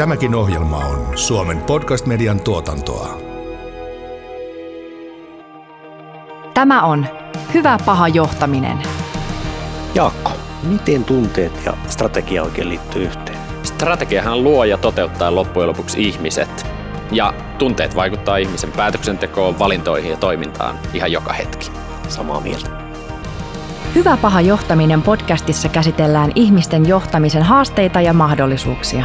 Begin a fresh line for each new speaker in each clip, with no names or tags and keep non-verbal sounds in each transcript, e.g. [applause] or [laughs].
Tämäkin ohjelma on Suomen podcast-median tuotantoa.
Tämä on Hyvä paha johtaminen.
Jaakko, miten tunteet ja strategia oikein liittyy yhteen?
Strategiahan luo ja toteuttaa loppujen lopuksi ihmiset. Ja tunteet vaikuttaa ihmisen päätöksentekoon, valintoihin ja toimintaan ihan joka hetki.
Samaa mieltä.
Hyvä paha johtaminen podcastissa käsitellään ihmisten johtamisen haasteita ja mahdollisuuksia.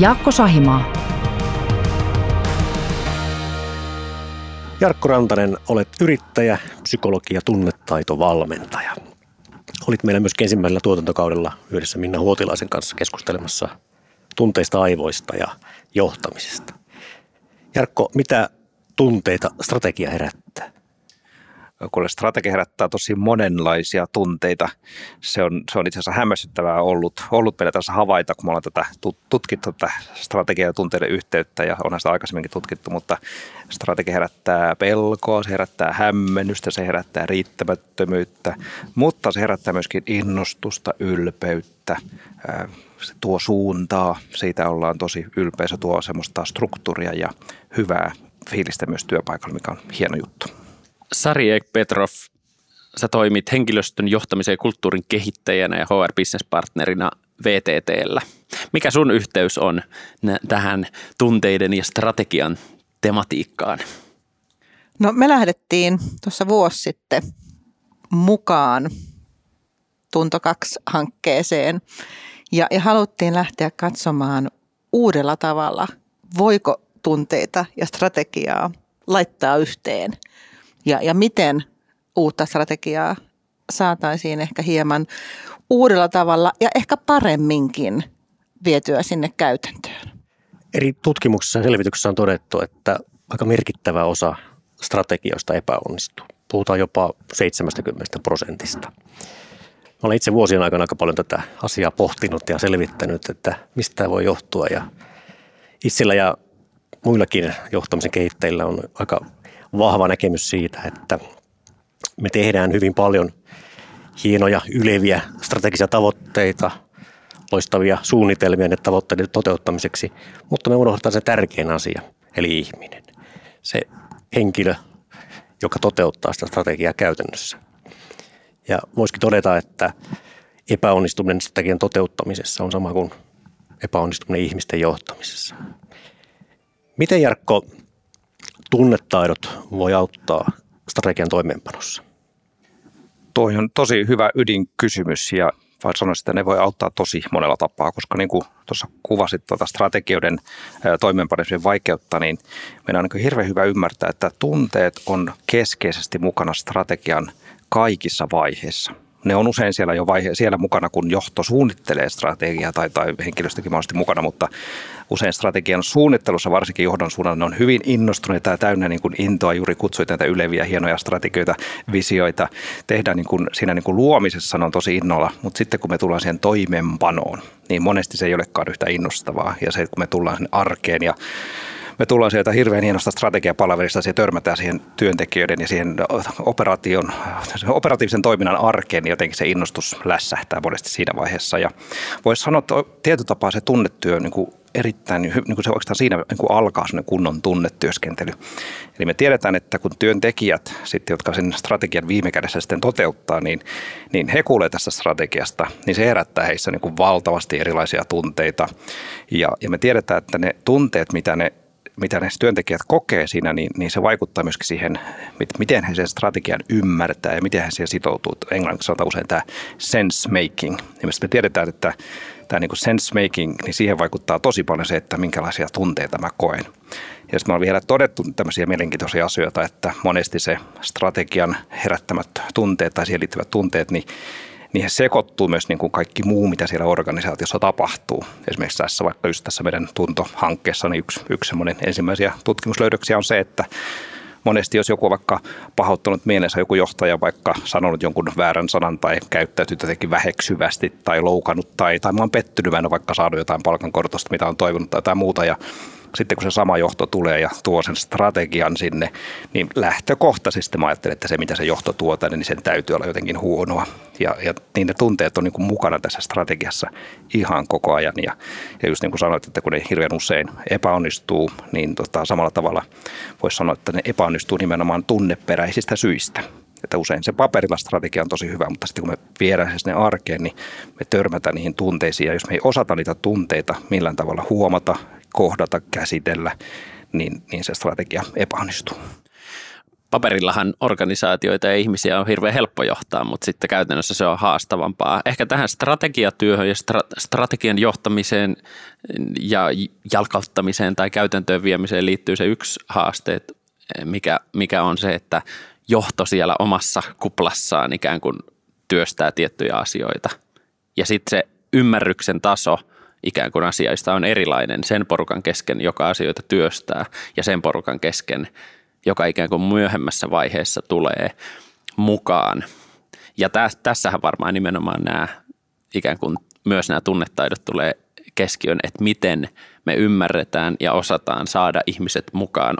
Jaakko Sahimaa.
Jarkko Rantanen, olet yrittäjä, psykologi ja tunnetaitovalmentaja. Olit meillä myös ensimmäisellä tuotantokaudella yhdessä Minna Huotilaisen kanssa keskustelemassa tunteista, aivoista ja johtamisesta. Jarkko, mitä tunteita strategia herättää?
Strategia herättää tosi monenlaisia tunteita. Se on, se on itse asiassa hämmästyttävää ollut, ollut meillä tässä havaita, kun me ollaan tätä tutkittu tätä strategia- ja tunteiden yhteyttä ja onhan sitä aikaisemminkin tutkittu, mutta strategia herättää pelkoa, se herättää hämmennystä, se herättää riittämättömyyttä, mutta se herättää myöskin innostusta, ylpeyttä, se tuo suuntaa, siitä ollaan tosi ylpeä, se tuo semmoista struktuuria ja hyvää fiilistä myös työpaikalla, mikä on hieno juttu.
Sari Ek Petrov, sä toimit henkilöstön johtamisen ja kulttuurin kehittäjänä ja HR Business Partnerina VTTllä. Mikä sun yhteys on tähän tunteiden ja strategian tematiikkaan?
No me lähdettiin tuossa vuosi sitten mukaan Tunto 2-hankkeeseen ja, ja haluttiin lähteä katsomaan uudella tavalla, voiko tunteita ja strategiaa laittaa yhteen – ja, ja miten uutta strategiaa saataisiin ehkä hieman uudella tavalla ja ehkä paremminkin vietyä sinne käytäntöön.
Eri tutkimuksissa ja selvityksissä on todettu, että aika merkittävä osa strategioista epäonnistuu. Puhutaan jopa 70 prosentista. Olen itse vuosien aikana aika paljon tätä asiaa pohtinut ja selvittänyt, että mistä tämä voi johtua. Ja itsellä ja muillakin johtamisen kehittäjillä on aika vahva näkemys siitä, että me tehdään hyvin paljon hienoja, yleviä strategisia tavoitteita, loistavia suunnitelmia ne tavoitteiden toteuttamiseksi, mutta me unohdetaan se tärkein asia, eli ihminen. Se henkilö, joka toteuttaa sitä strategiaa käytännössä. Ja voisikin todeta, että epäonnistuminen strategian toteuttamisessa on sama kuin epäonnistuminen ihmisten johtamisessa. Miten Jarkko tunnetaidot voi auttaa strategian toimeenpanossa?
Tuo on tosi hyvä ydinkysymys ja vaan sanoisin, että ne voi auttaa tosi monella tapaa, koska niin kuin tuossa kuvasit tuota strategioiden toimeenpanemisen vaikeutta, niin meidän on niin hirveän hyvä ymmärtää, että tunteet on keskeisesti mukana strategian kaikissa vaiheissa – ne on usein siellä jo vaihe, siellä mukana, kun johto suunnittelee strategiaa tai, tai henkilöstökin mahdollisesti mukana, mutta usein strategian suunnittelussa, varsinkin johdon suunnalla, ne on hyvin innostuneita ja täynnä niin kuin intoa. Juuri kutsuit näitä yleviä, hienoja strategioita, visioita. Tehdään niin kuin, siinä niin kuin luomisessa ne on tosi innolla, mutta sitten kun me tullaan siihen toimeenpanoon, niin monesti se ei olekaan yhtä innostavaa. Ja se, kun me tullaan sinne arkeen ja me tullaan sieltä hirveän hienosta strategiapalaverista, se törmätään siihen työntekijöiden ja siihen operaation, operatiivisen toiminnan arkeen, niin jotenkin se innostus lässähtää monesti siinä vaiheessa. Ja voisi sanoa, että tietyllä tapaa se tunnetyö niin kuin erittäin, niin kuin se oikeastaan siinä niin kuin alkaa sellainen kunnon tunnetyöskentely. Eli me tiedetään, että kun työntekijät, sitten, jotka sen strategian viime kädessä sitten toteuttaa, niin, niin he kuulee tästä strategiasta, niin se herättää heissä niin kuin valtavasti erilaisia tunteita. Ja, ja me tiedetään, että ne tunteet, mitä ne mitä ne työntekijät kokee siinä, niin, niin se vaikuttaa myöskin siihen, miten he sen strategian ymmärtää ja miten he siihen sitoutuu. Englanniksi sanotaan usein tämä sense making. Me tiedetään, että tämä niin sense making, niin siihen vaikuttaa tosi paljon se, että minkälaisia tunteita mä koen. Ja sitten me on vielä todettu tämmöisiä mielenkiintoisia asioita, että monesti se strategian herättämät tunteet tai siihen liittyvät tunteet, niin niihin sekoittuu myös niin kuin kaikki muu, mitä siellä organisaatiossa tapahtuu. Esimerkiksi tässä vaikka just tässä meidän tuntohankkeessa, niin yksi, yksi ensimmäisiä tutkimuslöydöksiä on se, että monesti jos joku on vaikka pahoittanut mielensä, joku johtaja vaikka sanonut jonkun väärän sanan tai käyttäytynyt jotenkin väheksyvästi tai loukannut tai, tai mä oon pettynyt, mä en ole vaikka saanut jotain palkankorotusta, mitä on toivonut tai jotain muuta ja sitten kun se sama johto tulee ja tuo sen strategian sinne, niin lähtökohtaisesti mä ajattelen, että se mitä se johto tuo tänne, niin sen täytyy olla jotenkin huonoa. Ja, ja niin ne tunteet on niin kuin mukana tässä strategiassa ihan koko ajan. Ja, ja just niin kuin sanoit, että kun ne hirveän usein epäonnistuu, niin tota, samalla tavalla voisi sanoa, että ne epäonnistuu nimenomaan tunneperäisistä syistä. Että usein se paperilla strategia on tosi hyvä, mutta sitten kun me viedään se sinne arkeen, niin me törmätään niihin tunteisiin. Ja jos me ei osata niitä tunteita millään tavalla huomata, kohdata, käsitellä, niin, niin se strategia epäonnistuu.
Paperillahan organisaatioita ja ihmisiä on hirveän helppo johtaa, mutta sitten käytännössä se on haastavampaa. Ehkä tähän strategiatyöhön ja stra- strategian johtamiseen ja jalkauttamiseen tai käytäntöön viemiseen liittyy se yksi haaste, mikä, mikä on se, että johto siellä omassa kuplassaan ikään kuin työstää tiettyjä asioita. Ja sitten se ymmärryksen taso – ikään kuin asioista on erilainen sen porukan kesken, joka asioita työstää ja sen porukan kesken, joka ikään kuin myöhemmässä vaiheessa tulee mukaan. Ja tässähän varmaan nimenomaan nämä ikään kuin myös nämä tunnetaidot tulee keskiön, että miten me ymmärretään ja osataan saada ihmiset mukaan,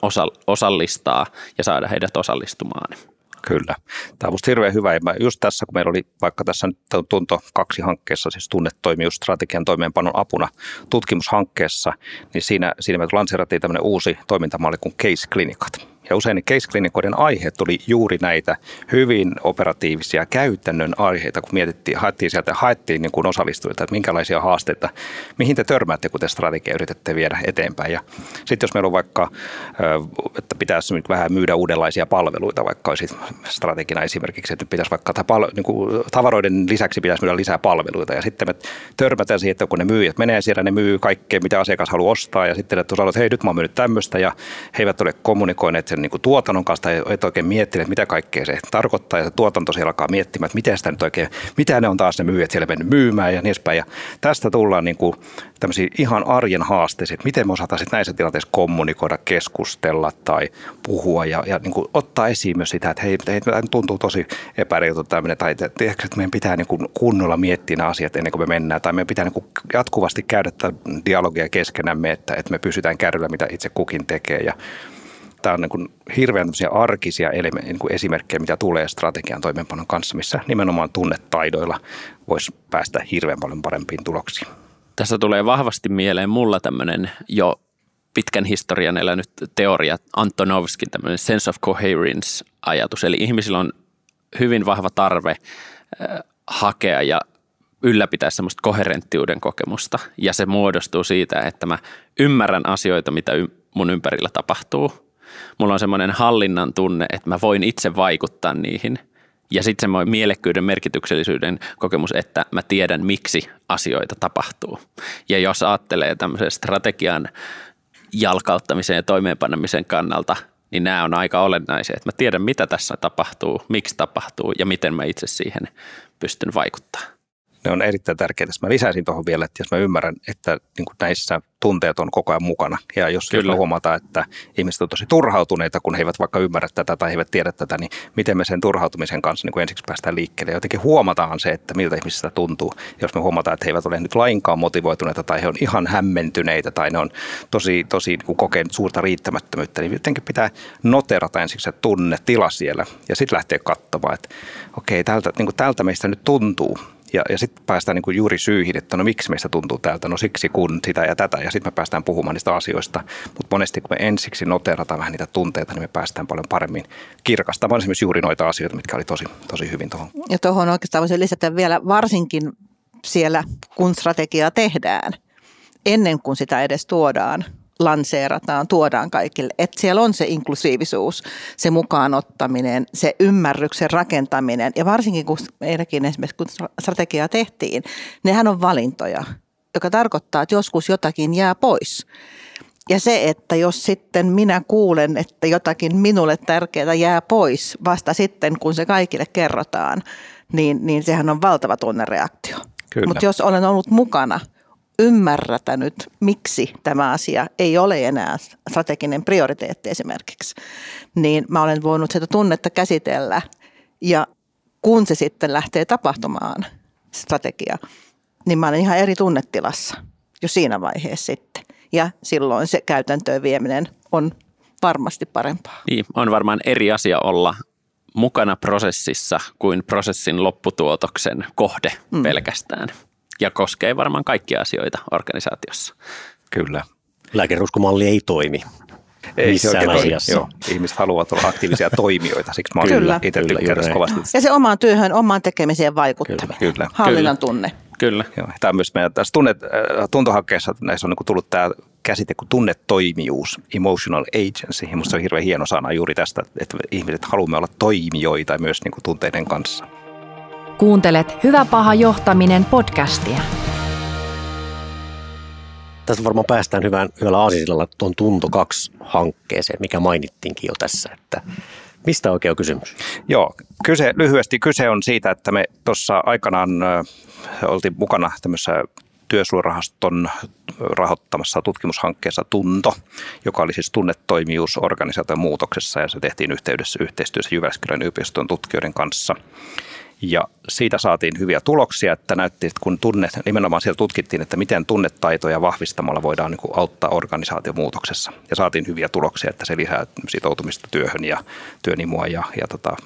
osallistaa ja saada heidät osallistumaan.
Kyllä. Tämä on minusta hirveän hyvä. Ja just tässä, kun meillä oli vaikka tässä nyt tunto kaksi hankkeessa, siis tunnetoimius strategian toimeenpanon apuna tutkimushankkeessa, niin siinä, siinä me lanseerattiin tämmöinen uusi toimintamalli kuin case-klinikat. Ja usein case-klinikoiden aiheet oli juuri näitä hyvin operatiivisia käytännön aiheita, kun mietittiin, haettiin sieltä, haettiin niin osallistujilta, että minkälaisia haasteita, mihin te törmäätte, kun te strategia yritätte viedä eteenpäin. Ja sitten jos meillä on vaikka, että pitäisi nyt vähän myydä uudenlaisia palveluita, vaikka olisi strategina esimerkiksi, että pitäisi vaikka niin kuin tavaroiden lisäksi pitäisi myydä lisää palveluita. Ja sitten me törmätään siihen, että kun ne myyjät menee siellä, ne myy kaikkea, mitä asiakas haluaa ostaa. Ja sitten ne sanoo, että hei, nyt mä oon myynyt tämmöistä ja he eivät ole kommunikoineet sen niin kuin tuotannon kanssa tai et oikein miettineet, mitä kaikkea se tarkoittaa ja se tuotanto siellä alkaa miettimään, että miten sitä nyt oikein, mitä ne on taas ne myyjät siellä mennyt myymään ja niin edespäin. Ja tästä tullaan niin kuin tämmöisiä ihan arjen haasteisiin, että miten me osataan sitten näissä tilanteissa kommunikoida, keskustella tai puhua ja, ja niin kuin ottaa esiin myös sitä, että hei, hei tämä tuntuu tosi epäreilta tämmöinen, tai että, että meidän pitää niin kuin kunnolla miettiä nämä asiat ennen kuin me mennään, tai meidän pitää niin kuin jatkuvasti käydä tätä dialogia keskenämme, että, että me pysytään kärryllä, mitä itse kukin tekee ja tämä on niin kuin hirveän arkisia niin kuin esimerkkejä, mitä tulee strategian toimeenpanon kanssa, missä nimenomaan tunnetaidoilla voisi päästä hirveän paljon parempiin tuloksiin.
Tässä tulee vahvasti mieleen mulla tämmöinen jo pitkän historian elänyt teoria, Antonovskin tämmöinen sense of coherence-ajatus. Eli ihmisillä on hyvin vahva tarve hakea ja ylläpitää semmoista koherenttiuden kokemusta. Ja se muodostuu siitä, että mä ymmärrän asioita, mitä mun ympärillä tapahtuu mulla on semmoinen hallinnan tunne, että mä voin itse vaikuttaa niihin. Ja sitten semmoinen mielekkyyden, merkityksellisyyden kokemus, että mä tiedän, miksi asioita tapahtuu. Ja jos ajattelee tämmöisen strategian jalkauttamisen ja toimeenpanemisen kannalta, niin nämä on aika olennaisia, että mä tiedän, mitä tässä tapahtuu, miksi tapahtuu ja miten mä itse siihen pystyn vaikuttamaan
ne on erittäin tärkeitä. Mä lisäisin tuohon vielä, että jos mä ymmärrän, että niin kuin näissä tunteet on koko ajan mukana. Ja jos, Kyllä. huomataan, että ihmiset on tosi turhautuneita, kun he eivät vaikka ymmärrä tätä tai he eivät tiedä tätä, niin miten me sen turhautumisen kanssa niin kuin ensiksi päästään liikkeelle. Jotenkin huomataan se, että miltä ihmisistä tuntuu. Jos me huomataan, että he eivät ole nyt lainkaan motivoituneita tai he on ihan hämmentyneitä tai ne on tosi, tosi niin kokenut suurta riittämättömyyttä, niin jotenkin pitää noterata ensiksi se tila siellä ja sitten lähteä katsomaan, että okei, tältä, niin kuin tältä meistä nyt tuntuu ja, ja sitten päästään niin juuri syihin, että no miksi meistä tuntuu tältä, no siksi kun sitä ja tätä, ja sitten me päästään puhumaan niistä asioista. Mutta monesti kun me ensiksi noterataan vähän niitä tunteita, niin me päästään paljon paremmin kirkastamaan esimerkiksi juuri noita asioita, mitkä oli tosi, tosi hyvin tuohon.
Ja tuohon oikeastaan voisin lisätä vielä varsinkin siellä, kun strategiaa tehdään, ennen kuin sitä edes tuodaan lanseerataan, tuodaan kaikille. Että siellä on se inklusiivisuus, se mukaanottaminen, se ymmärryksen rakentaminen. Ja varsinkin kun meilläkin esimerkiksi kun strategiaa tehtiin, nehän on valintoja, joka tarkoittaa, että joskus jotakin jää pois. Ja se, että jos sitten minä kuulen, että jotakin minulle tärkeää jää pois vasta sitten, kun se kaikille kerrotaan, niin, niin sehän on valtava tunnereaktio. Mutta jos olen ollut mukana, ymmärrätänyt, miksi tämä asia ei ole enää strateginen prioriteetti esimerkiksi, niin mä olen voinut sitä tunnetta käsitellä ja kun se sitten lähtee tapahtumaan, strategia, niin mä olen ihan eri tunnetilassa jo siinä vaiheessa sitten. Ja silloin se käytäntöön vieminen on varmasti parempaa.
Niin, on varmaan eri asia olla mukana prosessissa kuin prosessin lopputuotoksen kohde mm. pelkästään. Ja koskee varmaan kaikkia asioita organisaatiossa.
Kyllä.
Lääkeruskumalli ei toimi.
Ei se oikein
asiassa.
Joo. Ihmiset haluavat olla aktiivisia [laughs] toimijoita, siksi mä
Kyllä.
itse
Kyllä,
kovasti.
Ja se omaan työhön, omaan tekemiseen vaikuttaminen.
Kyllä, kyllä.
Hallinnan tunne.
Kyllä.
Joo, tämä on myös meidän tässä tunnet, äh, tuntohankkeessa näissä on niin tullut tämä käsite kuin tunnetoimijuus, emotional agency. Ja musta se on hirveän hieno sana juuri tästä, että ihmiset haluamme olla toimijoita myös niin kuin tunteiden kanssa.
Kuuntelet Hyvä paha johtaminen podcastia.
Tässä varmaan päästään hyvän, hyvällä aasisillalla tuon Tunto 2-hankkeeseen, mikä mainittiinkin jo tässä, että mistä oikein on kysymys?
Joo, kyse, lyhyesti kyse on siitä, että me tuossa aikanaan ö, oltiin mukana tämmöisessä työsuojarahaston rahoittamassa tutkimushankkeessa Tunto, joka oli siis tunnetoimijuus organisaation muutoksessa ja se tehtiin yhteydessä yhteistyössä Jyväskylän yliopiston tutkijoiden kanssa. Ja siitä saatiin hyviä tuloksia, että näytti, että kun tunne, nimenomaan siellä tutkittiin, että miten tunnetaitoja vahvistamalla voidaan niin auttaa organisaatiomuutoksessa. Ja saatiin hyviä tuloksia, että se lisää sitoutumista työhön ja työnimua ja, ja tota,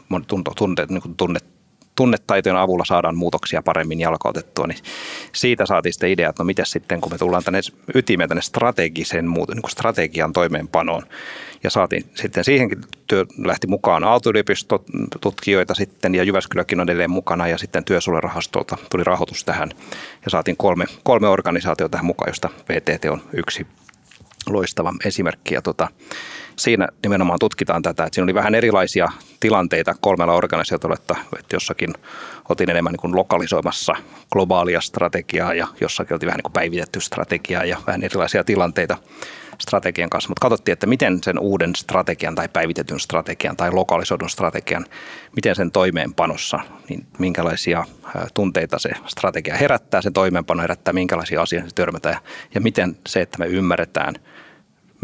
tunne, niin tunne, tunnetaitojen avulla saadaan muutoksia paremmin jalkautettua, niin siitä saatiin sitten idea, että no miten sitten, kun me tullaan tänne ytimeen tänne strategisen muut, niin strategian toimeenpanoon, ja saatiin sitten siihenkin työ lähti mukaan aalto tutkijoita sitten, ja Jyväskyläkin on edelleen mukana, ja sitten työsuojelurahastolta tuli rahoitus tähän, ja saatiin kolme, kolme organisaatiota tähän mukaan, josta VTT on yksi loistava esimerkki. Ja tota, siinä nimenomaan tutkitaan tätä, että siinä oli vähän erilaisia tilanteita kolmella organisaatiolla, että, että jossakin otin enemmän niin kuin lokalisoimassa globaalia strategiaa ja jossakin oltiin vähän niin kuin päivitetty strategiaa ja vähän erilaisia tilanteita strategian kanssa, mutta katsottiin, että miten sen uuden strategian tai päivitetyn strategian tai lokalisoidun strategian, miten sen toimeenpanossa, niin minkälaisia tunteita se strategia herättää, sen toimeenpano herättää, minkälaisia asioita se törmätään ja miten se, että me ymmärretään –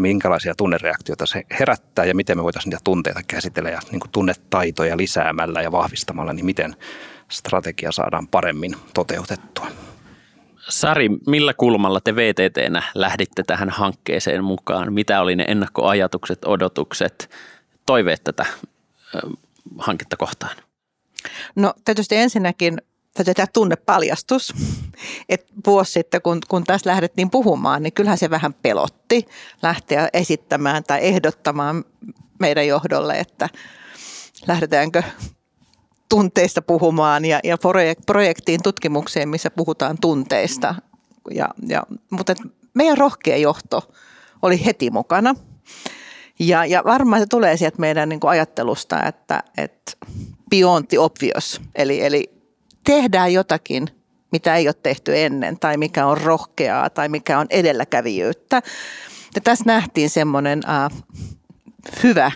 minkälaisia tunnereaktioita se herättää ja miten me voitaisiin niitä tunteita käsitellä ja niin kuin tunnetaitoja lisäämällä ja vahvistamalla, niin miten strategia saadaan paremmin toteutettua.
Sari, millä kulmalla te VTTnä lähditte tähän hankkeeseen mukaan? Mitä oli ne ennakkoajatukset, odotukset, toiveet tätä hanketta kohtaan?
No tietysti ensinnäkin tehdä tunnepaljastus. Et vuosi sitten, kun, kun tässä lähdettiin puhumaan, niin kyllähän se vähän pelotti lähteä esittämään tai ehdottamaan meidän johdolle, että lähdetäänkö tunteista puhumaan ja, ja projektiin tutkimukseen, missä puhutaan tunteista. Ja, ja, mutta meidän rohkea johto oli heti mukana. Ja, ja varmaan se tulee sieltä meidän niin kuin ajattelusta, että, että beyond the obvious, eli, eli tehdään jotakin, mitä ei ole tehty ennen tai mikä on rohkeaa tai mikä on edelläkävijyyttä. Ja tässä nähtiin semmoinen äh, hyvä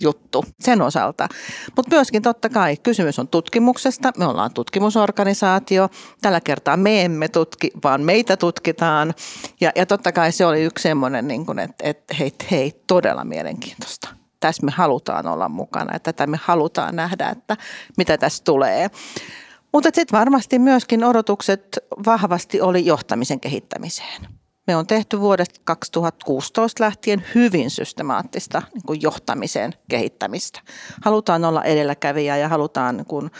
juttu sen osalta. Mutta myöskin totta kai kysymys on tutkimuksesta. Me ollaan tutkimusorganisaatio. Tällä kertaa me emme tutki, vaan meitä tutkitaan. Ja, ja totta kai se oli yksi semmoinen, niin että et, hei, hei, todella mielenkiintoista. Tässä me halutaan olla mukana, että tätä me halutaan nähdä, että mitä tässä tulee. Mutta sitten varmasti myöskin odotukset vahvasti oli johtamisen kehittämiseen. Me on tehty vuodesta 2016 lähtien hyvin systemaattista niin kuin johtamisen kehittämistä. Halutaan olla edelläkävijä ja halutaan niin kuin,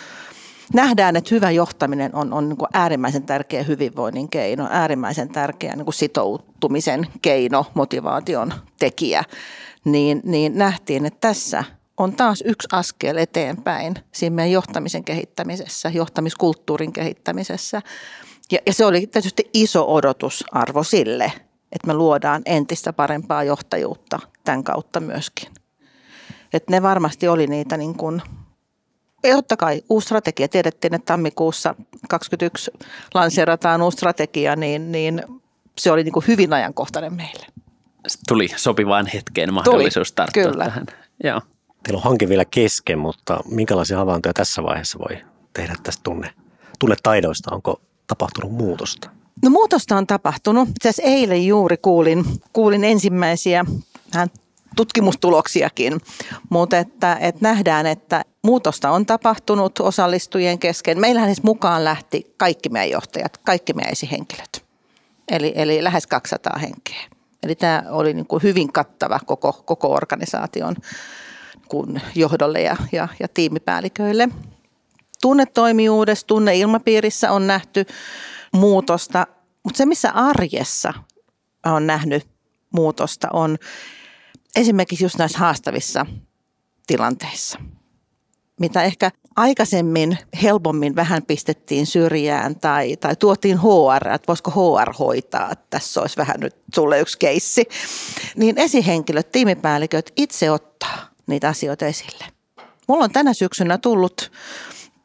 nähdään, että hyvä johtaminen on, on niin kuin äärimmäisen tärkeä hyvinvoinnin keino, äärimmäisen tärkeä niin kuin sitoutumisen keino, motivaation tekijä. Niin, niin nähtiin, että tässä – on taas yksi askel eteenpäin siinä meidän johtamisen kehittämisessä, johtamiskulttuurin kehittämisessä. Ja, ja se oli tietysti iso odotusarvo sille, että me luodaan entistä parempaa johtajuutta tämän kautta myöskin. Että ne varmasti oli niitä niin kuin, ja totta kai uusi strategia. Tiedettiin, että tammikuussa 2021 lanseerataan uusi strategia, niin, niin se oli niin kuin hyvin ajankohtainen meille.
Tuli sopivaan hetkeen mahdollisuus
Tuli,
tarttua
kyllä.
tähän. Joo.
Teillä on hanke vielä kesken, mutta minkälaisia havaintoja tässä vaiheessa voi tehdä tästä tunne, tunnetaidoista? Onko tapahtunut muutosta?
No muutosta on tapahtunut. Itse asiassa eilen juuri kuulin, kuulin ensimmäisiä tutkimustuloksiakin, mutta että, että nähdään, että muutosta on tapahtunut osallistujien kesken. Meillähän siis mukaan lähti kaikki meidän johtajat, kaikki meidän esihenkilöt, eli, eli lähes 200 henkeä. Eli tämä oli niin kuin hyvin kattava koko, koko organisaation kun johdolle ja, ja, ja tiimipäälliköille. Tunnetoimijuudessa, tunneilmapiirissä on nähty muutosta, mutta se missä arjessa on nähnyt muutosta on esimerkiksi just näissä haastavissa tilanteissa, mitä ehkä aikaisemmin helpommin vähän pistettiin syrjään tai, tai tuotiin HR, että voisiko HR hoitaa, että tässä olisi vähän nyt sulle yksi keissi, niin esihenkilöt, tiimipäälliköt itse ottaa niitä asioita esille. Mulla on tänä syksynä tullut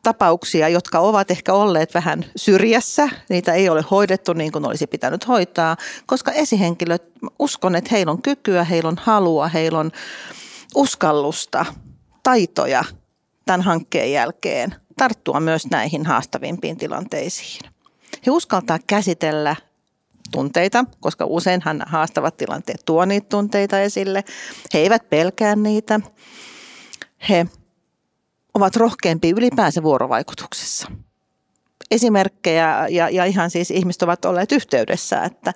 tapauksia, jotka ovat ehkä olleet vähän syrjässä. Niitä ei ole hoidettu niin kuin olisi pitänyt hoitaa, koska esihenkilöt, uskon, että heillä on kykyä, heillä on halua, heillä on uskallusta, taitoja tämän hankkeen jälkeen tarttua myös näihin haastavimpiin tilanteisiin. He uskaltaa käsitellä tunteita, koska useinhan haastavat tilanteet tuo niitä tunteita esille. He eivät pelkää niitä. He ovat rohkeampia ylipäänsä vuorovaikutuksessa. Esimerkkejä ja, ja ihan siis ihmiset ovat olleet yhteydessä, että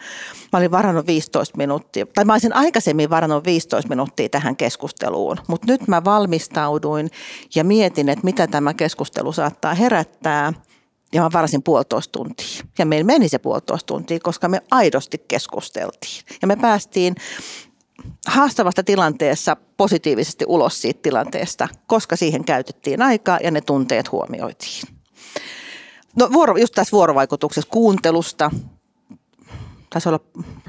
mä olin varannut 15 minuuttia, tai mä olisin aikaisemmin varannut 15 minuuttia tähän keskusteluun, mutta nyt mä valmistauduin ja mietin, että mitä tämä keskustelu saattaa herättää ja mä varasin puolitoista tuntia. Ja meillä meni se puolitoista tuntia, koska me aidosti keskusteltiin. Ja me päästiin haastavasta tilanteessa positiivisesti ulos siitä tilanteesta, koska siihen käytettiin aikaa ja ne tunteet huomioitiin. No vuoro, just tässä vuorovaikutuksessa kuuntelusta, taisi olla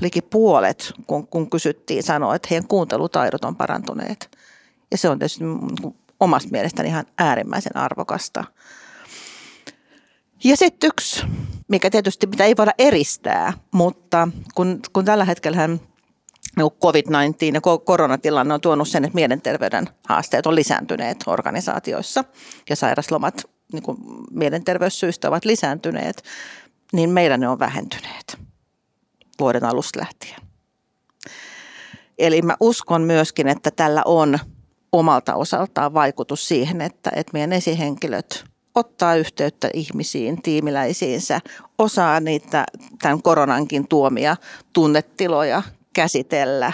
liki puolet, kun, kun kysyttiin, sanoa, että heidän kuuntelutaidot on parantuneet. Ja se on tietysti omasta mielestäni ihan äärimmäisen arvokasta. Ja sitten yksi, mikä tietysti mitä ei voida eristää, mutta kun, kun tällä hetkellä niin COVID-19 ja koronatilanne on tuonut sen, että mielenterveyden haasteet on lisääntyneet organisaatioissa ja sairaslomat niin kuin mielenterveyssyistä ovat lisääntyneet, niin meillä ne on vähentyneet vuoden alusta lähtien. Eli mä uskon myöskin, että tällä on omalta osaltaan vaikutus siihen, että, että meidän esihenkilöt ottaa yhteyttä ihmisiin, tiimiläisiinsä, osaa niitä tämän koronankin tuomia tunnetiloja käsitellä,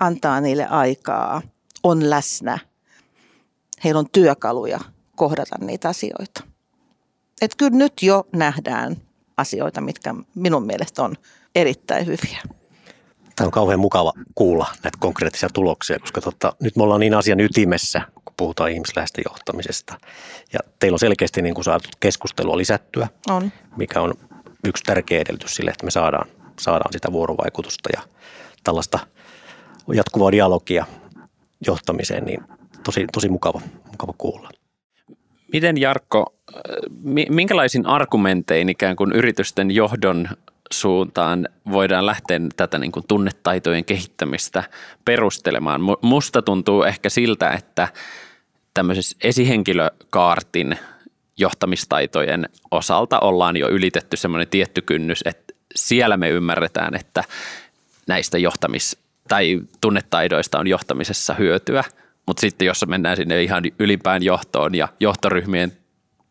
antaa niille aikaa, on läsnä. Heillä on työkaluja kohdata niitä asioita. Et kyllä nyt jo nähdään asioita, mitkä minun mielestä on erittäin hyviä.
Tämä on kauhean mukava kuulla näitä konkreettisia tuloksia, koska totta, nyt me ollaan niin asian ytimessä, kun puhutaan ihmislähestä johtamisesta. Ja teillä on selkeästi niin kuin saatu keskustelua lisättyä,
on.
mikä on yksi tärkeä edellytys sille, että me saadaan, saadaan sitä vuorovaikutusta ja tällaista jatkuvaa dialogia johtamiseen, niin tosi, tosi mukava, mukava kuulla.
Miten Jarkko, minkälaisin argumentein ikään kuin yritysten johdon suuntaan voidaan lähteä tätä niin kuin tunnetaitojen kehittämistä perustelemaan? Musta tuntuu ehkä siltä, että tämmöisessä esihenkilökaartin johtamistaitojen osalta ollaan jo ylitetty semmoinen tietty kynnys, että siellä me ymmärretään, että näistä johtamis- tai tunnetaidoista on johtamisessa hyötyä, mutta sitten jos mennään sinne ihan ylipään johtoon ja johtoryhmien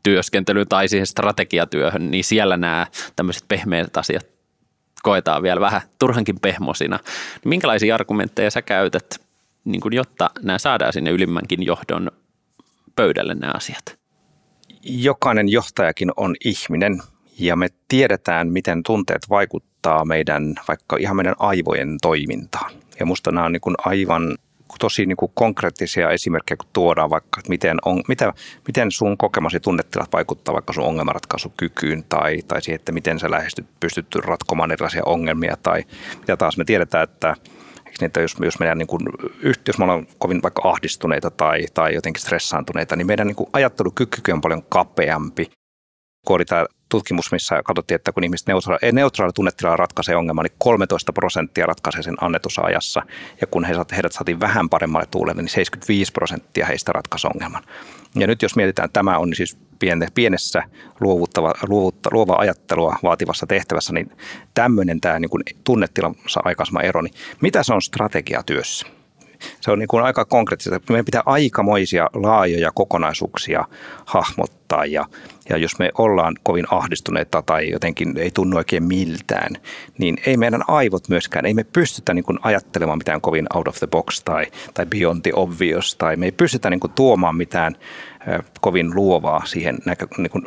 työskentelyyn tai siihen strategiatyöhön, niin siellä nämä tämmöiset pehmeät asiat koetaan vielä vähän turhankin pehmosina. Minkälaisia argumentteja sä käytät, niin kun, jotta nämä saadaan sinne ylimmänkin johdon pöydälle nämä asiat?
Jokainen johtajakin on ihminen ja me tiedetään, miten tunteet vaikuttaa meidän, vaikka ihan meidän aivojen toimintaan. Ja musta nämä on niin kuin aivan tosi niin kuin konkreettisia esimerkkejä, kun tuodaan vaikka, että miten, on, mitä, miten sun kokemasi tunnetilat vaikuttaa vaikka sun ongelmanratkaisukykyyn tai, tai siihen, että miten sä lähestyt, pystyt ratkomaan erilaisia ongelmia tai mitä taas me tiedetään, että että jos, jos meidän niin kuin, jos me ollaan kovin vaikka ahdistuneita tai, tai jotenkin stressaantuneita, niin meidän niin kuin ajattelukyky on paljon kapeampi. Kun tämä tutkimus, missä katsottiin, että kun ihmiset neutraali, neutraali tunnetila ratkaisee ongelman, niin 13 prosenttia ratkaisee sen annetussa ajassa. Ja kun he, heidät saatiin vähän paremmalle tuulelle, niin 75 prosenttia heistä ratkaisi ongelman. Ja nyt jos mietitään, tämä on siis pienessä luovuttava, luovutta, luova ajattelua vaativassa tehtävässä, niin tämmöinen tämä niin tunnetilansa aikaisema ero, niin mitä se on strategiatyössä? Se on niin kuin aika konkreettista. Meidän pitää aikamoisia laajoja kokonaisuuksia hahmottaa ja, ja jos me ollaan kovin ahdistuneita tai jotenkin ei tunnu oikein miltään, niin ei meidän aivot myöskään, ei me pystytä niin kuin ajattelemaan mitään kovin out of the box tai, tai beyond the obvious tai me ei pystytä niin kuin tuomaan mitään kovin luovaa siihen näkö, niin kuin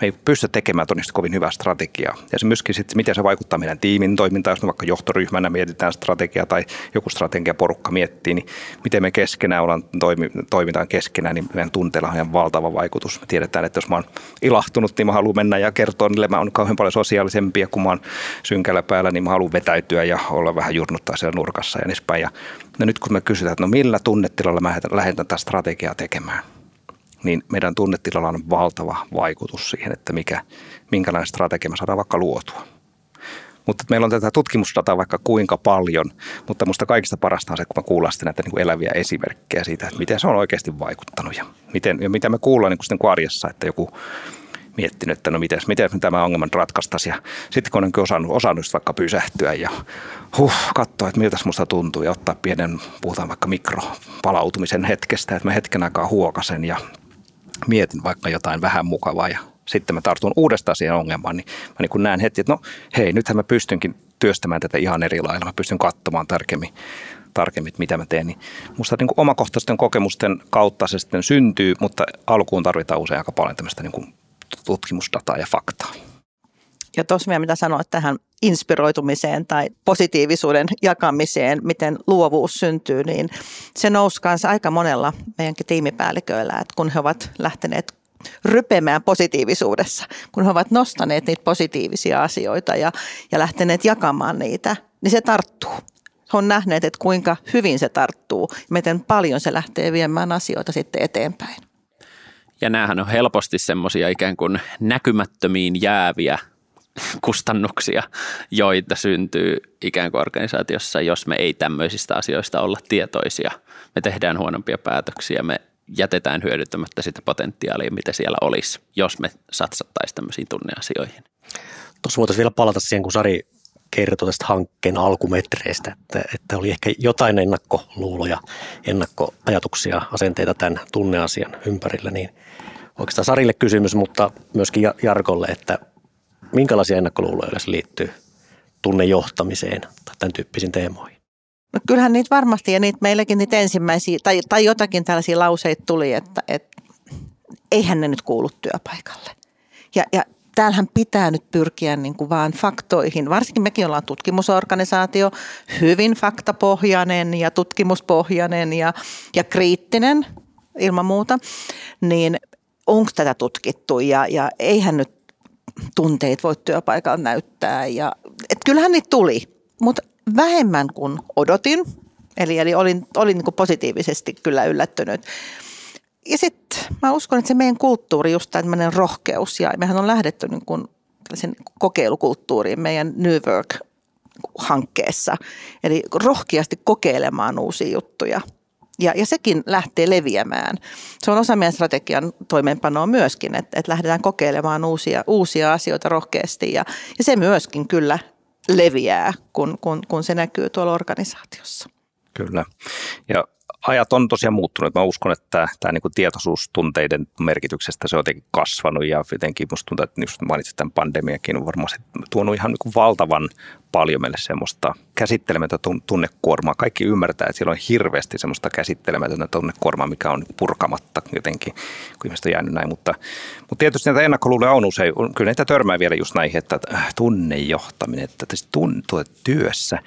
me ei pysty tekemään todennäköisesti kovin hyvää strategiaa. Ja se myöskin sitten, miten se vaikuttaa meidän tiimin toimintaan, jos me vaikka johtoryhmänä mietitään strategiaa tai joku strategiaporukka miettii, niin miten me keskenään ollaan, toimi, toimitaan keskenään, niin meidän tunteella on ihan valtava vaikutus. Me tiedetään, että jos mä oon ilahtunut, niin mä haluan mennä ja kertoa niille, mä oon kauhean paljon sosiaalisempia, kun mä oon synkällä päällä, niin mä haluan vetäytyä ja olla vähän jurnuttaa siellä nurkassa ja niin päin. Ja no nyt kun me kysytään, että no millä tunnetilalla mä lähdetään tätä strategiaa tekemään, niin meidän tunnetilalla on valtava vaikutus siihen, että mikä, minkälainen strategia me saadaan vaikka luotua. Mutta meillä on tätä tutkimusdataa vaikka kuinka paljon, mutta minusta kaikista parasta on se, kun me kuullaan sitten näitä niin kuin eläviä esimerkkejä siitä, että miten se on oikeasti vaikuttanut ja, miten, ja mitä me kuullaan niin kuin sitten arjessa, että joku miettinyt, että no miten, miten tämä ongelman ratkaistaisiin. Ja sitten kun onkin osannut, osannut vaikka pysähtyä ja huh, katsoa, että miltä musta tuntuu ja ottaa pienen, puhutaan vaikka mikropalautumisen hetkestä, että mä hetken aikaa huokasen ja mietin vaikka jotain vähän mukavaa ja sitten mä tartun uudestaan siihen ongelmaan, niin mä niin kun näen heti, että no hei, nythän mä pystynkin työstämään tätä ihan eri lailla. Mä pystyn katsomaan tarkemmin, tarkemmin mitä mä teen. Niin musta niin kuin omakohtaisten kokemusten kautta se sitten syntyy, mutta alkuun tarvitaan usein aika paljon tämmöistä niin kuin tutkimusdataa ja faktaa.
Ja tuossa vielä mitä sanoit tähän inspiroitumiseen tai positiivisuuden jakamiseen, miten luovuus syntyy, niin se nousi kanssa aika monella meidänkin tiimipäälliköillä, että kun he ovat lähteneet rypemään positiivisuudessa, kun he ovat nostaneet niitä positiivisia asioita ja, ja lähteneet jakamaan niitä, niin se tarttuu. He on nähneet, että kuinka hyvin se tarttuu miten paljon se lähtee viemään asioita sitten eteenpäin.
Ja näähän on helposti semmoisia ikään kuin näkymättömiin jääviä kustannuksia, joita syntyy ikään kuin organisaatiossa, jos me ei tämmöisistä asioista olla tietoisia. Me tehdään huonompia päätöksiä, me jätetään hyödyntämättä sitä potentiaalia, mitä siellä olisi, jos me satsattaisiin tämmöisiin tunneasioihin.
Tuossa voitaisiin vielä palata siihen, kun Sari kertoi tästä hankkeen alkumetreistä, että, että oli ehkä jotain ennakkoluuloja, ennakkoajatuksia, asenteita tämän tunneasian ympärillä, niin oikeastaan Sarille kysymys, mutta myöskin Jarkolle, että minkälaisia ennakkoluuloja yleensä liittyy tunnejohtamiseen tai tämän tyyppisiin teemoihin?
No kyllähän niitä varmasti ja niitä meilläkin niitä ensimmäisiä tai, tai jotakin tällaisia lauseita tuli, että, että eihän ne nyt kuulu työpaikalle. Ja, ja täällähän pitää nyt pyrkiä niin kuin vaan faktoihin. Varsinkin mekin ollaan tutkimusorganisaatio, hyvin faktapohjainen ja tutkimuspohjainen ja, ja kriittinen ilman muuta. Niin onko tätä tutkittu ja, ja eihän nyt tunteet voi työpaikalla näyttää. Ja, et kyllähän niitä tuli, mutta vähemmän kuin odotin. Eli, eli olin, olin niin kuin positiivisesti kyllä yllättynyt. Ja sitten mä uskon, että se meidän kulttuuri, just tämmöinen rohkeus, ja mehän on lähdetty niin kuin kokeilukulttuuriin meidän New Work-hankkeessa. Eli rohkeasti kokeilemaan uusia juttuja – ja, ja sekin lähtee leviämään. Se on osa meidän strategian toimeenpanoa myöskin, että, että lähdetään kokeilemaan uusia, uusia asioita rohkeasti ja, ja se myöskin kyllä leviää, kun, kun, kun se näkyy tuolla organisaatiossa.
Kyllä. Ja ajat on tosiaan muuttunut. Mä uskon, että tämä niin tietoisuus tunteiden merkityksestä se on jotenkin kasvanut ja jotenkin musta tuntuu, että just mainitsit tämän pandemiakin on varmasti tuonut ihan niin valtavan paljon meille semmoista käsittelemätöntä tunnekuormaa. Kaikki ymmärtää, että siellä on hirveästi semmoista käsittelemätöntä tunnekuormaa, mikä on purkamatta jotenkin, kun ihmiset on jäänyt näin. Mutta, mutta tietysti näitä ennakkoluuloja on usein, kyllä näitä törmää vielä just näihin, että äh, tunnejohtaminen, että tuntuu työssä,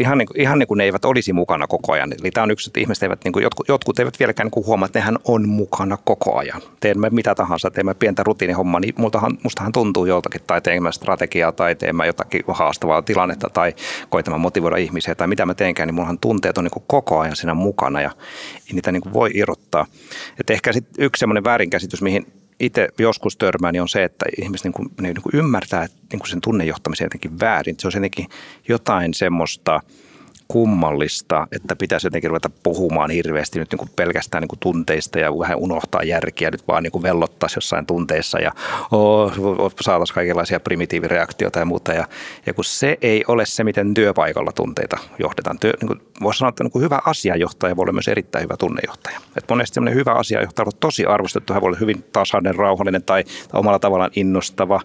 ihan niin, kuin, ihan niin kuin ne eivät olisi mukana koko ajan. Eli tämä on yksi, että ihmiset eivät, niin kuin, jotkut, jotkut eivät vieläkään niin huomaa, että nehän on mukana koko ajan. Teemme mitä tahansa, teemme pientä rutiinihommaa, niin mustahan tuntuu joltakin, tai teemme strategiaa, tai teemme jotakin haastavaa seuraavaa tilannetta tai koitamaan motivoida ihmisiä tai mitä mä teenkään, niin mullahan tunteet on niin koko ajan siinä mukana ja ei niitä niin voi irrottaa. Et ehkä sit yksi semmoinen väärinkäsitys, mihin itse joskus törmään, niin on se, että ihmiset niin kuin, niin kuin ymmärtää niin kuin sen tunnejohtamisen jotenkin väärin. Se on jotenkin jotain semmoista kummallista, että pitäisi jotenkin ruveta puhumaan hirveästi nyt niin kuin pelkästään niin kuin tunteista ja vähän unohtaa järkiä, nyt vaan niin kuin jossain tunteissa ja oh, saataisiin kaikenlaisia primitiivireaktioita ja muuta. Ja, ja kun se ei ole se, miten työpaikalla tunteita johdetaan. Työ, niin kuin voisi sanoa, että niin kuin hyvä asiajohtaja voi olla myös erittäin hyvä tunnejohtaja. Et monesti semmoinen hyvä asiajohtaja on tosi arvostettu. Hän voi olla hyvin tasainen, rauhallinen tai, tai omalla tavallaan innostava.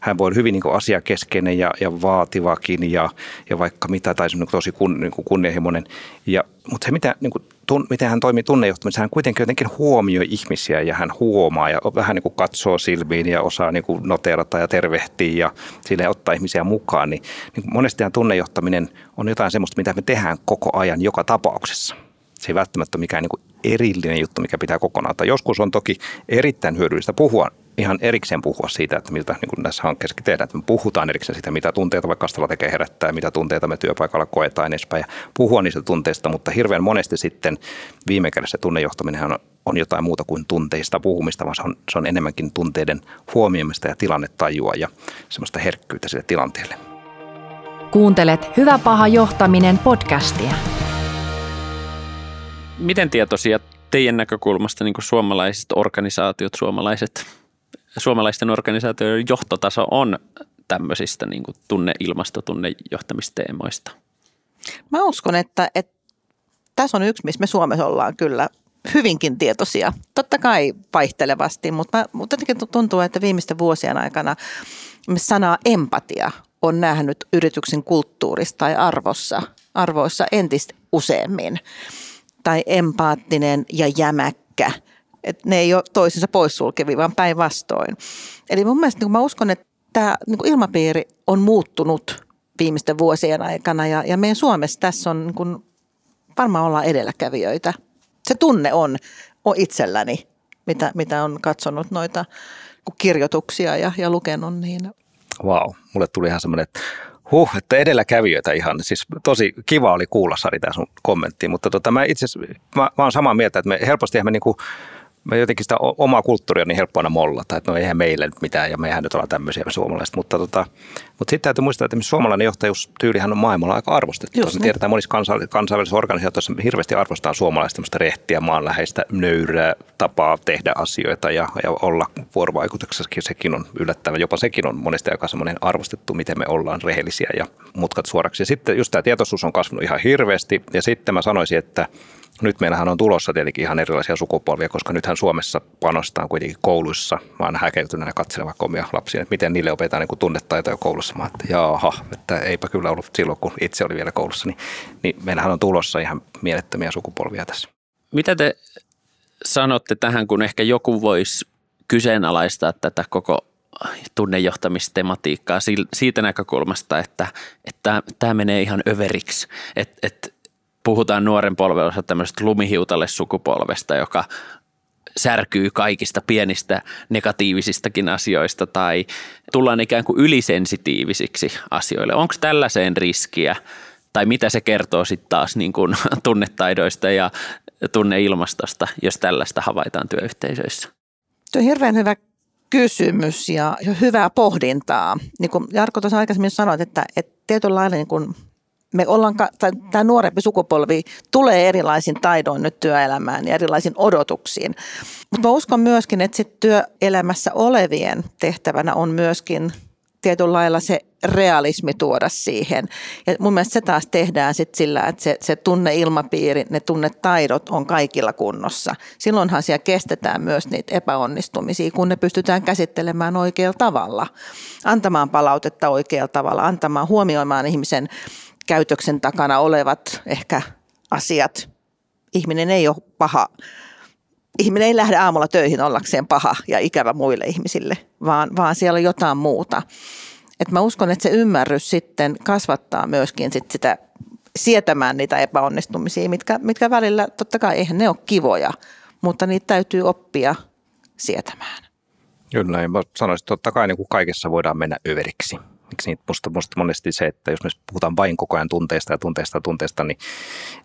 Hän voi olla hyvin niin kuin asiakeskeinen ja, ja vaativakin ja, ja vaikka mitä tai tosi kun, niin kuin kunnianhimoinen. Ja, mutta se, mitä, niin kuin, tun, miten hän toimii tunnejohtamisessa, hän kuitenkin jotenkin huomioi ihmisiä ja hän huomaa ja vähän niin kuin katsoo silmiin ja osaa niin kuin noterata ja tervehtiä ja sille ottaa ihmisiä mukaan. Niin, niin monestihan tunnejohtaminen on jotain sellaista, mitä me tehdään koko ajan joka tapauksessa. Se ei välttämättä ole mikään niin kuin erillinen juttu, mikä pitää kokonaan. Tai joskus on toki erittäin hyödyllistä puhua ihan erikseen puhua siitä, että miltä niin kuin näissä hankkeissa tehdään. Että me puhutaan erikseen siitä, mitä tunteita vaikka strategia herättää, mitä tunteita me työpaikalla koetaan edespäin ja puhua niistä tunteista, mutta hirveän monesti sitten viime kädessä tunnejohtaminen on, on jotain muuta kuin tunteista puhumista, vaan se on, se on enemmänkin tunteiden huomioimista ja tilannetajua ja semmoista herkkyyttä sille tilanteelle.
Kuuntelet Hyvä paha johtaminen podcastia.
Miten tietoisia teidän näkökulmasta niin suomalaiset organisaatiot, suomalaiset suomalaisten organisaatioiden johtotaso on tämmöisistä niin kuin tunne, ilmasto, tunnejohtamisteemoista?
Mä uskon, että, että tässä on yksi, missä me Suomessa ollaan kyllä hyvinkin tietoisia. Totta kai vaihtelevasti, mutta, mutta jotenkin tuntuu, että viimeisten vuosien aikana sanaa empatia on nähnyt yrityksen kulttuurista tai arvossa, arvoissa entistä useammin. Tai empaattinen ja jämäkkä – että ne ei ole toisensa poissulkevia, vaan päinvastoin. Eli mun mielestä niin mä uskon, että tämä niin ilmapiiri on muuttunut viimeisten vuosien aikana ja, ja meidän Suomessa tässä on niin kuin, varmaan ollaan edelläkävijöitä. Se tunne on, on itselläni, mitä, mitä on katsonut noita kirjoituksia ja, ja lukenut. Niin.
Wow, mulle tuli ihan semmoinen, että Huh, että edelläkävijöitä ihan. Siis tosi kiva oli kuulla Sari tämä sun kommentti, mutta tota, mä itse mä, mä oon samaa mieltä, että me helposti me niinku me jotenkin sitä omaa kulttuuria niin helppo aina mollata, että no eihän meille nyt mitään ja mehän nyt ollaan tämmöisiä me suomalaiset, mutta, tota, mutta sitten täytyy muistaa, että suomalainen johtajustyylihän on maailmalla aika arvostettu. Just me niin. tiedetään monissa kansainvälisissä organisaatioissa hirveästi arvostetaan suomalaista tämmöistä rehtiä, maanläheistä, nöyrää tapaa tehdä asioita ja, ja olla vuorovaikutuksessakin. Sekin on yllättävän, jopa sekin on monesti aika semmoinen arvostettu, miten me ollaan rehellisiä ja mutkat suoraksi. Ja sitten just tämä tietoisuus on kasvanut ihan hirveästi ja sitten mä sanoisin, että nyt meillähän on tulossa tietenkin ihan erilaisia sukupolvia, koska nythän Suomessa panostaan kuitenkin kouluissa. Mä oon häkeltyneenä katselemaan omia lapsia, että miten niille opetetaan niin tunnetaitoja koulussa. Mä että jaha, että eipä kyllä ollut silloin, kun itse oli vielä koulussa. Niin, niin meillähän on tulossa ihan mielettömiä sukupolvia tässä.
Mitä te sanotte tähän, kun ehkä joku voisi kyseenalaistaa tätä koko tunnejohtamistematiikkaa siitä näkökulmasta, että, että tämä menee ihan överiksi, että, että puhutaan nuoren polvella tämmöisestä lumihiutalle sukupolvesta, joka särkyy kaikista pienistä negatiivisistakin asioista tai tullaan ikään kuin ylisensitiivisiksi asioille. Onko tällaiseen riskiä tai mitä se kertoo sitten taas niin kuin [laughs] tunnetaidoista ja tunneilmastosta, jos tällaista havaitaan työyhteisöissä?
Tuo on hirveän hyvä kysymys ja hyvää pohdintaa. Niin kuin Jarkko tuossa aikaisemmin sanoit, että, että tietynlainen niin kuin me ollaan, tämä nuorempi sukupolvi tulee erilaisin taidoin nyt työelämään ja erilaisin odotuksiin. Mutta mä uskon myöskin, että sit työelämässä olevien tehtävänä on myöskin tietyllä lailla se realismi tuoda siihen. Ja mun mielestä se taas tehdään sit sillä, että se, se tunneilmapiiri, ne tunnetaidot on kaikilla kunnossa. Silloinhan siellä kestetään myös niitä epäonnistumisia, kun ne pystytään käsittelemään oikealla tavalla, antamaan palautetta oikealla tavalla, antamaan, huomioimaan ihmisen käytöksen takana olevat ehkä asiat. Ihminen ei ole paha. Ihminen ei lähde aamulla töihin ollakseen paha ja ikävä muille ihmisille, vaan, vaan siellä on jotain muuta. Et mä uskon, että se ymmärrys sitten kasvattaa myöskin sit sitä sietämään niitä epäonnistumisia, mitkä, mitkä välillä, totta kai eihän ne ole kivoja, mutta niitä täytyy oppia sietämään.
Kyllä, mä sanoisin, että totta kai niin kuin kaikessa voidaan mennä överiksi miksi niitä, musta, musta monesti se, että jos me puhutaan vain koko ajan tunteista ja tunteista ja tunteista, niin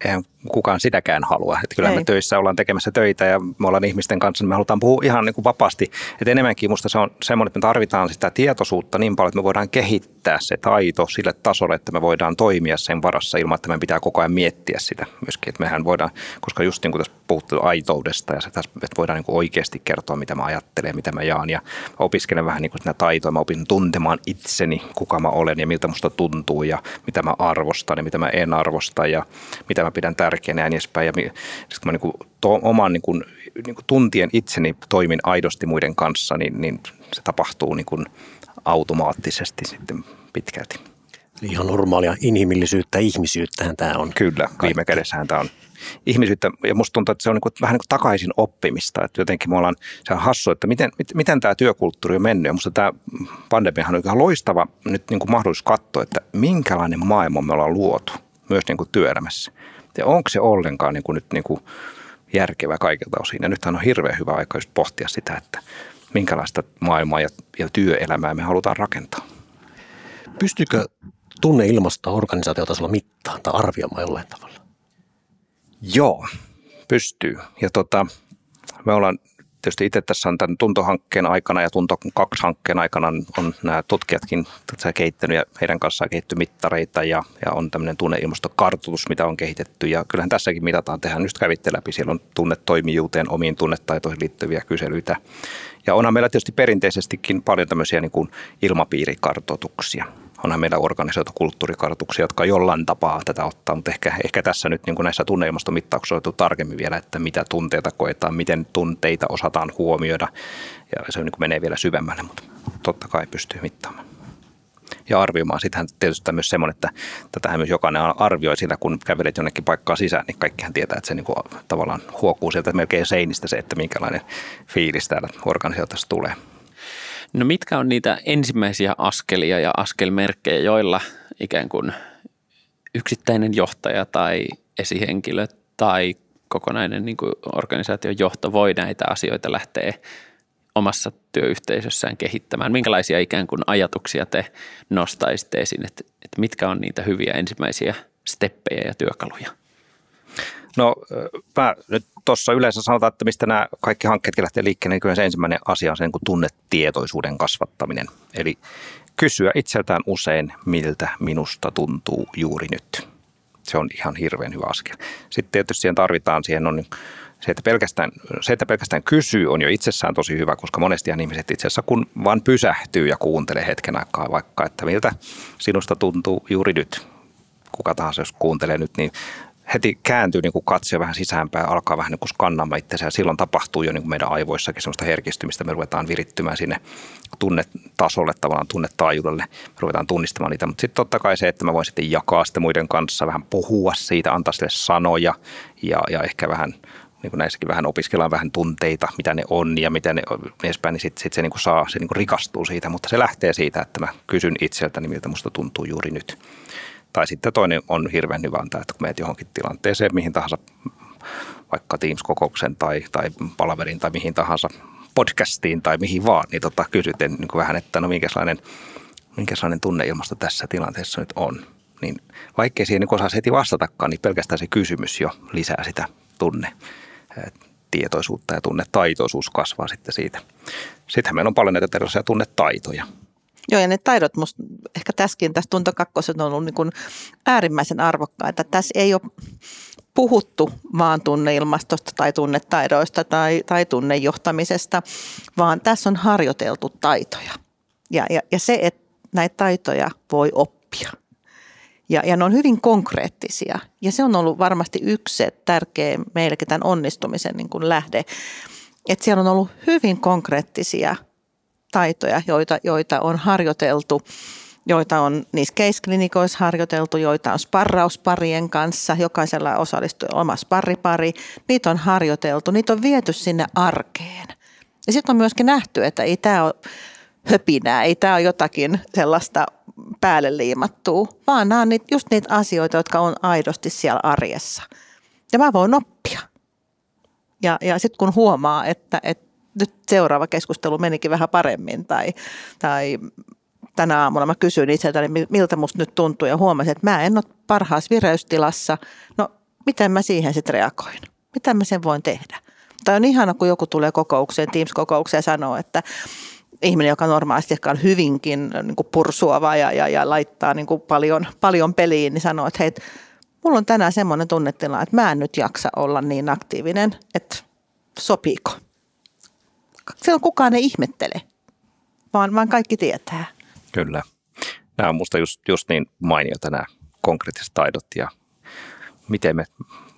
eihän kukaan sitäkään halua. Että kyllä Ei. me töissä ollaan tekemässä töitä ja me ollaan ihmisten kanssa, niin me halutaan puhua ihan niin kuin vapaasti. Että enemmänkin musta se on semmoinen, että me tarvitaan sitä tietoisuutta niin paljon, että me voidaan kehittää se taito sille tasolle, että me voidaan toimia sen varassa ilman, että me pitää koko ajan miettiä sitä myöskin. Että mehän voidaan, koska just niin kuin tässä puhuttu aitoudesta ja se, että voidaan niin kuin oikeasti kertoa, mitä mä ajattelen, mitä mä jaan ja opiskelen vähän niin kuin sitä taitoa, mä opin tuntemaan itseni, kuka mä olen ja miltä musta tuntuu ja mitä mä arvostan ja mitä mä en arvosta ja mitä mä pidän tärkeänä ja niin edespäin. Ja sitten kun mä niin kuin to, oman niin kuin, niin kuin tuntien itseni toimin aidosti muiden kanssa, niin, niin se tapahtuu niin kuin automaattisesti sitten pitkälti.
Ihan normaalia inhimillisyyttä, ihmisyyttähän tämä on.
Kyllä, viime kädessähän tämä on ihmisyyttä. Ja musta tuntuu, että se on niin kuin, vähän niin kuin takaisin oppimista. Että jotenkin me ollaan, se on hassu, että miten, miten tämä työkulttuuri on mennyt. Ja musta tämä pandemiahan on ihan loistava nyt niin kuin mahdollisuus katsoa, että minkälainen maailma me ollaan luotu myös niin kuin työelämässä. Ja onko se ollenkaan niin kuin nyt niin kuin järkevä kaikilta osin. Ja nythän on hirveän hyvä aika just pohtia sitä, että minkälaista maailmaa ja, ja työelämää me halutaan rakentaa.
Pystyykö tunneilmasta organisaatiotasolla mittaan tai arvioimaan jollain tavalla?
Joo, pystyy. Ja tota, me ollaan tietysti itse tässä on tämän tuntohankkeen aikana ja tunto 2 hankkeen aikana on nämä tutkijatkin kehittänyt ja heidän kanssaan kehitty mittareita ja, ja on tämmöinen tunneilmastokartoitus, mitä on kehitetty. Ja kyllähän tässäkin mitataan, tehdään just kävitte läpi, siellä on tunnetoimijuuteen, omiin tunnetaitoihin liittyviä kyselyitä. Ja onhan meillä tietysti perinteisestikin paljon tämmöisiä niin kuin ilmapiirikartoituksia – onhan meillä organisoitu kulttuurikartuksia, jotka jollain tapaa tätä ottaa, mutta ehkä, ehkä tässä nyt niin kuin näissä tunneilmastomittauksissa on tarkemmin vielä, että mitä tunteita koetaan, miten tunteita osataan huomioida ja se niin kuin menee vielä syvemmälle, mutta totta kai pystyy mittaamaan ja arvioimaan. Sittenhän tietysti myös semmoinen, että tätähän myös jokainen arvioi sillä, kun kävelet jonnekin paikkaan sisään, niin kaikkihan tietää, että se niin kuin tavallaan huokuu sieltä melkein seinistä se, että minkälainen fiilis täällä organisaatiossa tulee.
No mitkä on niitä ensimmäisiä askelia ja askelmerkkejä, joilla ikään kuin yksittäinen johtaja tai esihenkilö tai kokonainen niin kuin organisaation johto voi näitä asioita lähteä omassa työyhteisössään kehittämään? Minkälaisia ikään kuin ajatuksia te nostaisitte esiin, että, että mitkä on niitä hyviä ensimmäisiä steppejä ja työkaluja?
No mä nyt tuossa yleensä sanotaan, että mistä nämä kaikki hankkeet lähtee liikkeelle, niin kyllä se ensimmäinen asia on se niin tunnetietoisuuden kasvattaminen. Eli kysyä itseltään usein, miltä minusta tuntuu juuri nyt. Se on ihan hirveän hyvä askel. Sitten tietysti siihen tarvitaan, siihen on se, että pelkästään, se, että pelkästään kysyy, on jo itsessään tosi hyvä, koska monesti ihmiset itse asiassa kun vaan pysähtyy ja kuuntelee hetken aikaa vaikka, että miltä sinusta tuntuu juuri nyt. Kuka tahansa, jos kuuntelee nyt, niin heti kääntyy niin kuin katse vähän sisäänpäin, alkaa vähän niin kuin skannaamaan itseään. Ja silloin tapahtuu jo niin kuin meidän aivoissakin sellaista herkistymistä. Me ruvetaan virittymään sinne tunnetasolle, tavallaan tunnetaajuudelle. Me ruvetaan tunnistamaan niitä. Mutta sitten totta kai se, että mä voin sitten jakaa sitä muiden kanssa, vähän puhua siitä, antaa sille sanoja ja, ja ehkä vähän niin kuin näissäkin vähän opiskellaan vähän tunteita, mitä ne on ja mitä ne edespäin, niin sitten sit se niin kuin saa, se niin kuin rikastuu siitä, mutta se lähtee siitä, että mä kysyn itseltäni, miltä musta tuntuu juuri nyt. Tai sitten toinen on hirveän hyvä antaa, että kun meet johonkin tilanteeseen, mihin tahansa, vaikka Teams-kokouksen tai, tai palaverin tai mihin tahansa podcastiin tai mihin vaan, niin tota, kysyt niin vähän, että no minkälainen, minkälainen tunneilmasto tässä tilanteessa nyt on. Niin vaikkei siihen niin osaa heti vastatakaan, niin pelkästään se kysymys jo lisää sitä tunne tietoisuutta ja tunnetaitoisuus kasvaa sitten siitä. Sittenhän meillä on paljon näitä erilaisia tunnetaitoja.
Joo, ja ne taidot musta ehkä tässäkin, tässä tunto kakkosen on ollut niin kuin äärimmäisen arvokkaita. Tässä ei ole puhuttu vaan tunneilmastosta tai tunnetaidoista tai, tai tunnejohtamisesta, vaan tässä on harjoiteltu taitoja. Ja, ja, ja se, että näitä taitoja voi oppia. Ja, ja ne on hyvin konkreettisia. Ja se on ollut varmasti yksi tärkeä meillekin tämän onnistumisen niin kuin lähde. Että siellä on ollut hyvin konkreettisia – taitoja, joita, joita on harjoiteltu, joita on niissä case-klinikoissa harjoiteltu, joita on sparrausparien kanssa, jokaisella osallistuu oma sparripari, niitä on harjoiteltu, niitä on viety sinne arkeen. Ja sitten on myöskin nähty, että ei tämä ole höpinää, ei tämä ole jotakin sellaista päälle liimattua, vaan nämä on just niitä asioita, jotka on aidosti siellä arjessa. Ja mä voin oppia. Ja, ja sitten kun huomaa, että, että nyt seuraava keskustelu menikin vähän paremmin tai, tai tänä aamulla mä kysyin itseltäni, miltä musta nyt tuntuu ja huomasin, että mä en ole parhaassa vireystilassa. No, miten mä siihen sitten reagoin? Mitä mä sen voin tehdä? Tai on ihana, kun joku tulee kokoukseen, Teams-kokoukseen ja sanoo, että ihminen, joka normaalisti ehkä on hyvinkin niin kuin pursuava ja, ja, ja laittaa niin kuin paljon, paljon peliin, niin sanoo, että hei, mulla on tänään semmoinen tunnetila, että mä en nyt jaksa olla niin aktiivinen, että sopiiko. Silloin kukaan ei ihmettele, vaan, vaan kaikki tietää.
Kyllä. Nämä on minusta just, just niin mainiota nämä konkreettiset taidot ja miten me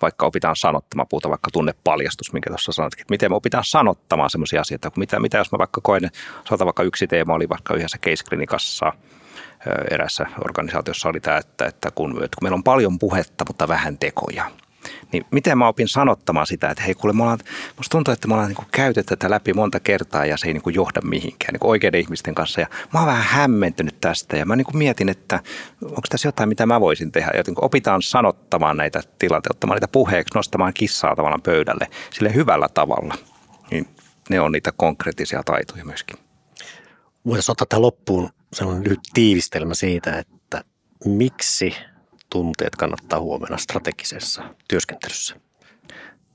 vaikka opitaan sanottamaan, puhutaan vaikka tunnepaljastus, minkä tuossa sanotkin, että miten me opitaan sanottamaan sellaisia asioita, kun mitä, mitä jos mä vaikka koen, sanotaan vaikka yksi teema oli vaikka yhdessä case-klinikassa, erässä organisaatiossa oli tämä, että, että kun, että kun meillä on paljon puhetta, mutta vähän tekoja, niin miten mä opin sanottamaan sitä, että hei kuule, me ollaan, musta tuntuu, että me ollaan niin käyty tätä läpi monta kertaa ja se ei niin johda mihinkään niin oikeiden ihmisten kanssa. Ja mä oon vähän hämmentynyt tästä ja mä niin mietin, että onko tässä jotain, mitä mä voisin tehdä. Joten opitaan sanottamaan näitä tilanteita, ottamaan niitä puheeksi, nostamaan kissaa tavallaan pöydälle sille hyvällä tavalla. Niin ne on niitä konkreettisia taitoja myöskin.
Voitaisiin ottaa tähän loppuun sellainen lyhyt tiivistelmä siitä, että miksi tunteet kannattaa huomenna strategisessa työskentelyssä?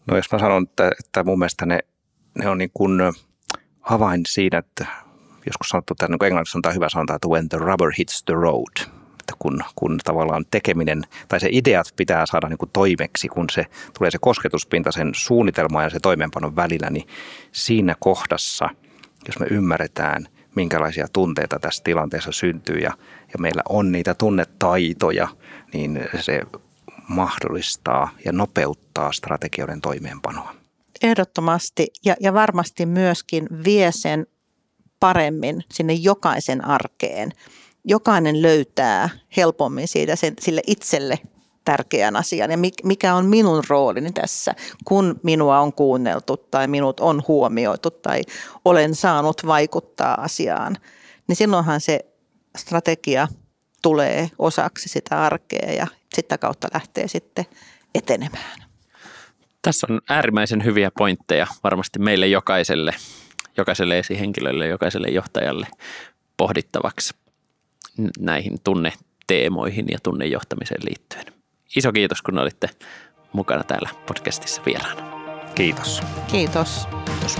No jos mä sanon, että, että mun mielestä ne, ne on niin kuin avain siinä, että joskus sanottu, että niin englanniksi on hyvä sanoa, että when the rubber hits the road, että kun, kun tavallaan tekeminen tai se ideat pitää saada niin kuin toimeksi, kun se tulee se kosketuspinta sen suunnitelman ja se toimeenpanon välillä, niin siinä kohdassa, jos me ymmärretään, minkälaisia tunteita tässä tilanteessa syntyy ja, ja meillä on niitä tunnetaitoja, niin se mahdollistaa ja nopeuttaa strategioiden toimeenpanoa.
Ehdottomasti ja, ja varmasti myöskin vie sen paremmin sinne jokaisen arkeen. Jokainen löytää helpommin siitä sen, sille itselle tärkeän asian ja mikä on minun roolini tässä, kun minua on kuunneltu tai minut on huomioitu tai olen saanut vaikuttaa asiaan. Niin silloinhan se strategia tulee osaksi sitä arkea ja sitä kautta lähtee sitten etenemään.
Tässä on äärimmäisen hyviä pointteja varmasti meille jokaiselle, jokaiselle esihenkilölle, jokaiselle johtajalle pohdittavaksi näihin tunneteemoihin ja tunnejohtamiseen liittyen. Iso kiitos, kun olitte mukana täällä podcastissa vieraana.
Kiitos.
Kiitos.
Kiitos.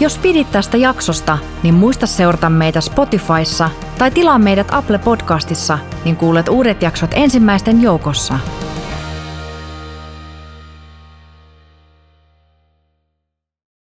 Jos pidit tästä jaksosta, niin muista seurata meitä Spotifyssa tai tilaa meidät Apple Podcastissa, niin kuulet uudet jaksot ensimmäisten joukossa –